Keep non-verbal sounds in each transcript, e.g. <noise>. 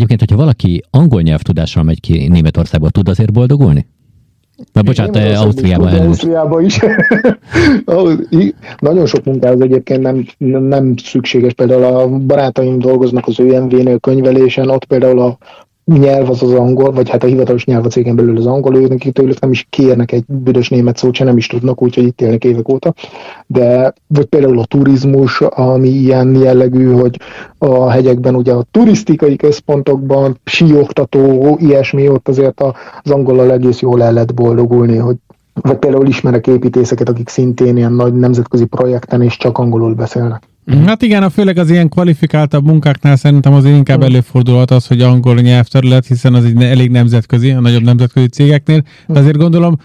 Egyébként, hogyha valaki angol nyelvtudással megy ki Németországba, tud azért boldogulni? Na bocsánat, Ausztriában is. Ausztriában is. Nagyon sok munkához <laughs> egyébként nem, nem szükséges. Például a barátaim dolgoznak az ÖMV-nél könyvelésen, ott például a nyelv az az angol, vagy hát a hivatalos nyelv a cégen belül az angol, ők nekik tőlük nem is kérnek egy büdös német szót, se nem is tudnak, úgyhogy itt élnek évek óta. De vagy például a turizmus, ami ilyen jellegű, hogy a hegyekben ugye a turisztikai központokban, síoktató, ilyesmi, ott azért az angolal egész jól el lehet boldogulni, hogy vagy például ismerek építészeket, akik szintén ilyen nagy nemzetközi projekten és csak angolul beszélnek. Mm. Hát igen, a főleg az ilyen kvalifikáltabb munkáknál szerintem azért inkább mm. előfordulhat az, hogy angol nyelvterület, hiszen az egy elég nemzetközi, a nagyobb nemzetközi cégeknél. De azért gondolom,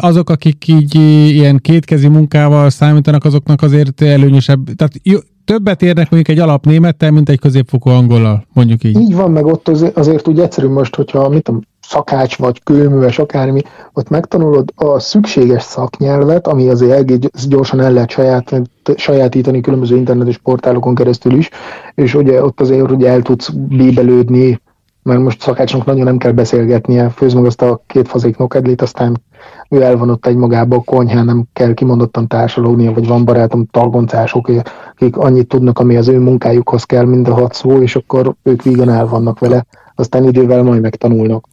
azok, akik így ilyen kétkezi munkával számítanak, azoknak azért előnyösebb, tehát jó, többet érnek mondjuk egy alapnémettel, mint egy középfokú angollal, mondjuk így. Így van, meg ott azért, azért úgy egyszerű most, hogyha mit tudom, szakács vagy kőműves, akármi, ott megtanulod a szükséges szaknyelvet, ami azért egész gyorsan el lehet saját, sajátítani különböző internetes portálokon keresztül is, és ugye ott azért ugye el tudsz bíbelődni, mert most szakácsnak nagyon nem kell beszélgetnie, főz meg azt a két fazék nokedlit, aztán ő el van ott egy magába a konyhán, nem kell kimondottan társalognia, vagy van barátom targoncások, akik annyit tudnak, ami az ő munkájukhoz kell, mind a hat szó, és akkor ők vígan el vannak vele, aztán idővel majd megtanulnak.